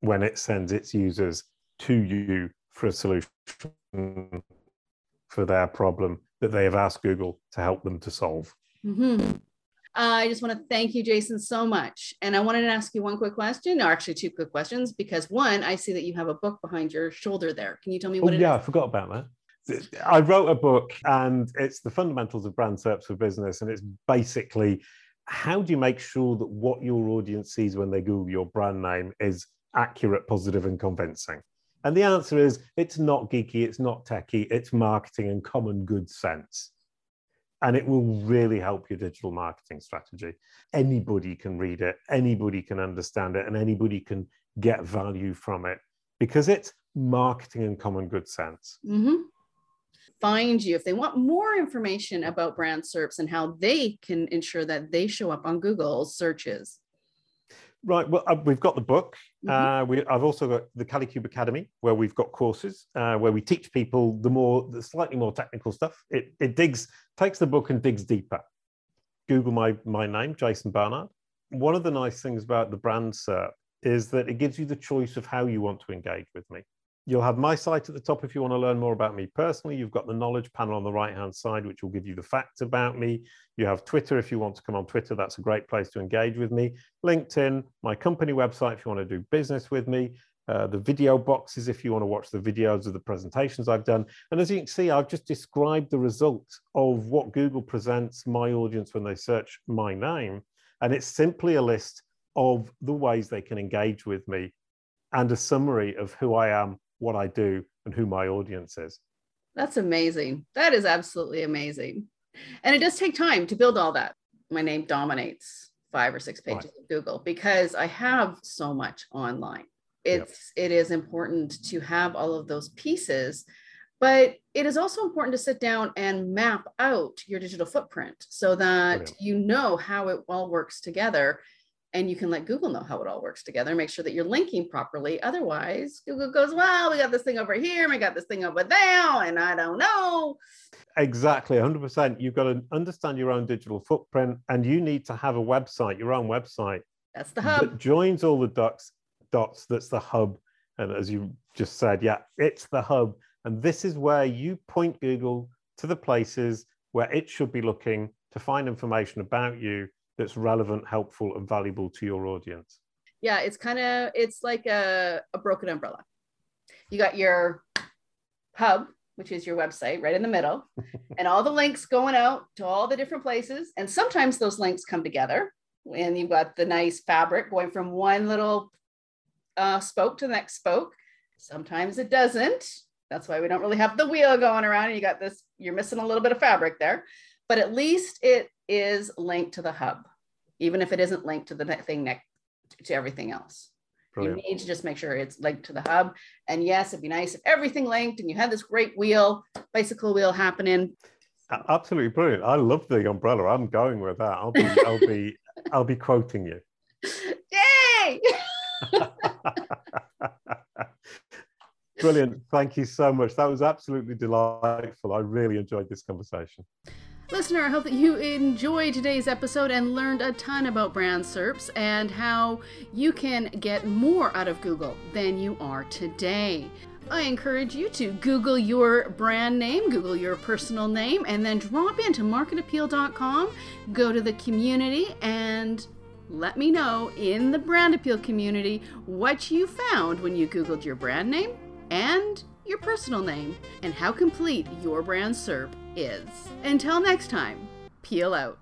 when it sends its users to you for a solution for their problem that they have asked Google to help them to solve. Mm-hmm. Uh, I just want to thank you, Jason, so much. And I wanted to ask you one quick question, or actually two quick questions, because one, I see that you have a book behind your shoulder there. Can you tell me what oh, yeah, is? I forgot about that. I wrote a book and it's the fundamentals of brand SERPs for business. And it's basically how do you make sure that what your audience sees when they Google your brand name is accurate, positive, and convincing? And the answer is it's not geeky, it's not techie, it's marketing and common good sense and it will really help your digital marketing strategy. Anybody can read it, anybody can understand it, and anybody can get value from it because it's marketing and common good sense. Mm-hmm. Find you if they want more information about brand SERPs and how they can ensure that they show up on Google searches. Right. Well, uh, we've got the book. Mm-hmm. Uh, we, I've also got the Kalicube Academy, where we've got courses uh, where we teach people the more, the slightly more technical stuff. It, it digs, takes the book and digs deeper. Google my my name, Jason Barnard. One of the nice things about the brand SERP is that it gives you the choice of how you want to engage with me. You'll have my site at the top if you want to learn more about me personally. You've got the knowledge panel on the right hand side, which will give you the facts about me. You have Twitter if you want to come on Twitter. That's a great place to engage with me. LinkedIn, my company website if you want to do business with me. Uh, the video boxes if you want to watch the videos of the presentations I've done. And as you can see, I've just described the result of what Google presents my audience when they search my name. And it's simply a list of the ways they can engage with me and a summary of who I am what I do and who my audience is. That's amazing. That is absolutely amazing. And it does take time to build all that. My name dominates five or six pages right. of Google because I have so much online. It's yep. it is important to have all of those pieces, but it is also important to sit down and map out your digital footprint so that Brilliant. you know how it all works together and you can let Google know how it all works together. Make sure that you're linking properly. Otherwise, Google goes, "Well, we got this thing over here, we got this thing over there, and I don't know." Exactly, 100%. You've got to understand your own digital footprint, and you need to have a website, your own website. That's the hub. That joins all the dots. Dots. That's the hub. And as you just said, yeah, it's the hub. And this is where you point Google to the places where it should be looking to find information about you that's relevant, helpful, and valuable to your audience. Yeah, it's kind of it's like a, a broken umbrella. You got your hub, which is your website, right in the middle, [LAUGHS] and all the links going out to all the different places. And sometimes those links come together, and you've got the nice fabric going from one little uh, spoke to the next spoke. Sometimes it doesn't. That's why we don't really have the wheel going around. And you got this, you're missing a little bit of fabric there, but at least it is linked to the hub, even if it isn't linked to the thing next to everything else. Brilliant. You need to just make sure it's linked to the hub. And yes, it'd be nice if everything linked and you had this great wheel, bicycle wheel happening. Absolutely brilliant. I love the umbrella. I'm going with that. I'll be, I'll be, [LAUGHS] I'll be quoting you. Yay! [LAUGHS] Brilliant. Thank you so much. That was absolutely delightful. I really enjoyed this conversation. Listener, I hope that you enjoyed today's episode and learned a ton about brand SERPs and how you can get more out of Google than you are today. I encourage you to Google your brand name, Google your personal name, and then drop into marketappeal.com, go to the community, and let me know in the brand appeal community what you found when you Googled your brand name and your personal name and how complete your brand SERP is. Until next time, peel out.